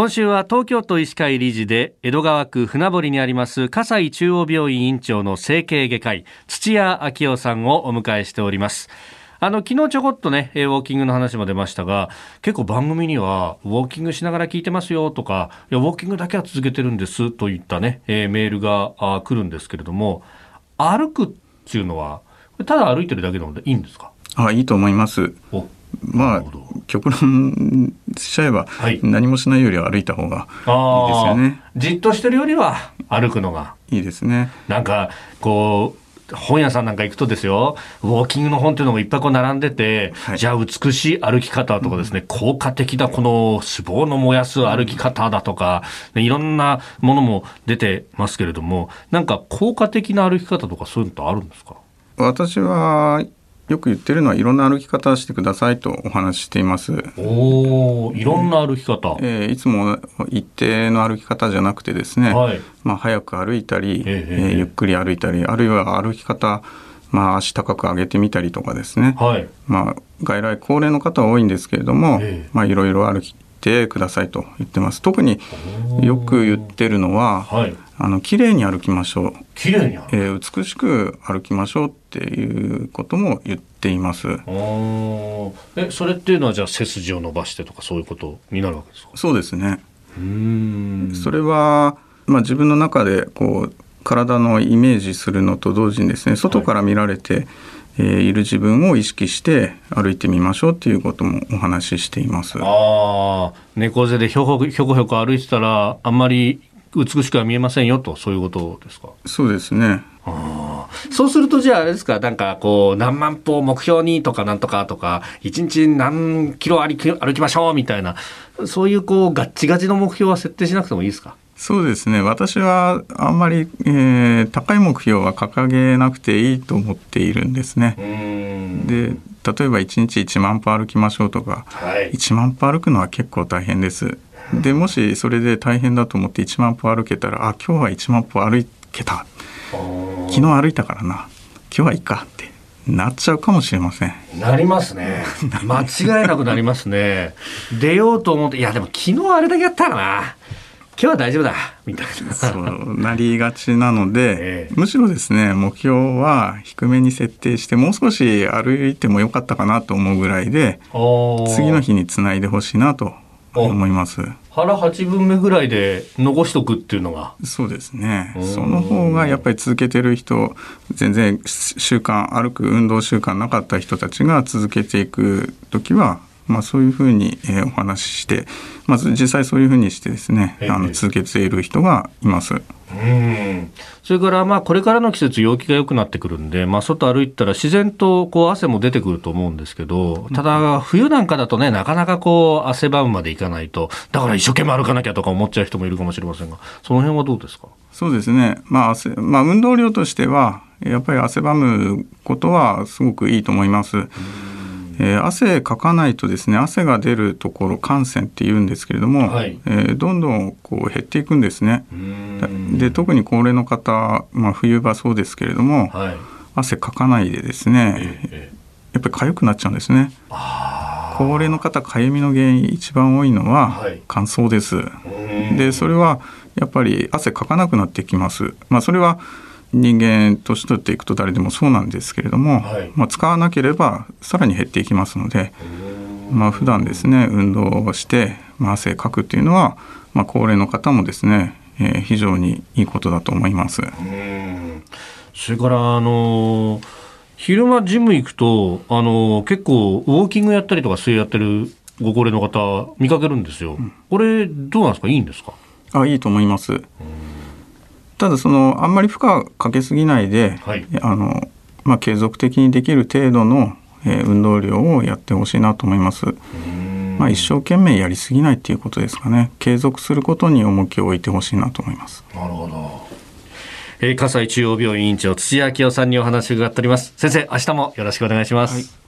今週は東京都医師会理事で江戸川区船堀にあります葛西中央病院院長の整形外科医土屋昭夫さんをお迎えしております。あの昨日ちょこっとねウォーキングの話も出ましたが結構番組にはウォーキングしながら聞いてますよとかいやウォーキングだけは続けてるんですといったね、えー、メールがあ来るんですけれども歩くっていうのはただ歩いてるだけなのでいいんですか？あいいと思います。まあ極論しちゃえば、はい、何もしないよりは歩いた方がいいですよね。じっとしてるよりは歩くのが。いいですね。なんかこう本屋さんなんか行くとですよ、ウォーキングの本っていうのがいっぱいこう並んでて、はい、じゃあ美しい歩き方とかですね、うん、効果的なこの脂肪の燃やす歩き方だとか、いろんなものも出てますけれども、なんか効果的な歩き方とかそういうのってあるんですか？私はよく言ってるのはいろんな歩き方してくださいとお話ししています。おいろんな歩き方、えー、いつも一定の歩き方じゃなくてですね、はい、まあ、早く歩いたり、えー、ゆっくり歩いたりあるいは歩き方まあ、足高く上げてみたりとかですね、はい、まあ、外来高齢の方は多いんですけれども、まあ、いろいろ歩きてくださいと言ってます。特によく言ってるのは、はい、あの綺麗に歩きましょう。綺麗に歩、えー、美しく歩きましょうっていうことも言っています。えそれっていうのはじゃあ背筋を伸ばしてとかそういうことになるわけですか？そうですね。うん。それは、まあ、自分の中でこう体のイメージするのと同時にですね外から見られて、はい。えー、いる自分を意識して歩いてみましょうっていうこともお話ししています。ああ、猫背でひょこひょこひょこ歩いてたらあんまり美しくは見えませんよとそういうことですか？そうですね。あそうするとじゃああれですかなんかこう何万歩目標にとかなんとかとか一日何キロ歩き歩きましょうみたいなそういうこうガッチガチの目標は設定しなくてもいいですか？そうですね私はあんまり、えー、高い目標は掲げなくていいと思っているんですね。で例えば1日1万歩歩きましょうとか、はい、1万歩歩くのは結構大変です。でもしそれで大変だと思って1万歩歩けたらあ今日は1万歩歩けた。昨日歩いたからな。今日はいいかって。なっちゃうかもしれません。なりますね。間違いなくなりますね。出ようと思っていやでも昨日あれだけやったらな。今日は大丈夫だ。みたいな。そうなりがちなので、ええ、むしろですね目標は低めに設定してもう少し歩いてもよかったかなと思うぐらいで次の日につないでほしいなと思います。腹8分目ぐらいで残しとくっていうのが。そうですね。その方がやっぱり続けてる人全然習慣歩く運動習慣なかった人たちが続けていく時はまあ、そういうふうに、えー、お話しして、まず実際そういうふうにしてですね、あの続けている人がいます。うんそれからまあこれからの季節陽気が良くなってくるんで、まあ、外歩いたら自然とこう汗も出てくると思うんですけどただ冬なんかだとねなかなかこう汗ばむまでいかないとだから一生懸命歩かなきゃとか思っちゃう人もいるかもしれませんがその辺はどうですか？そうですね、まあまあ、運動量としてはやっぱり汗ばむことはすごくいいと思います。えー、汗かかないとですね汗が出るところ汗腺っていうんですけれども、はい、えー、どんどんこう減っていくんですね。で特に高齢の方、まあ、冬場そうですけれども、はい、汗かかないでですね、えー、やっぱり痒くなっちゃうんですね。高齢の方かゆみの原因一番多いのは乾燥です。でそれはやっぱり汗かかなくなってきます。まあ、それは人間年取っていくと誰でもそうなんですけれども、はい、まあ、使わなければさらに減っていきますので、まあ普段ですね運動をして、まあ、汗かくっていうのは、まあ、高齢の方もですね、えー、非常にいいことだと思います。それからあの昼間ジム行くとあの結構ウォーキングやったりとか水泳やってるご高齢の方見かけるんですよ。これどうなんですか？いいんですか？あいいと思います。ただそのあんまり負荷かけすぎないで、はい、あのまあ、継続的にできる程度の、えー、運動量をやってほしいなと思います。まあ、一生懸命やりすぎないっていうことですかね。継続することに重きを置いてほしいなと思います。なるほど、えー、葛西中央病院院長土屋明夫さんにお話を伺っております。先生明日もよろしくお願いします、はい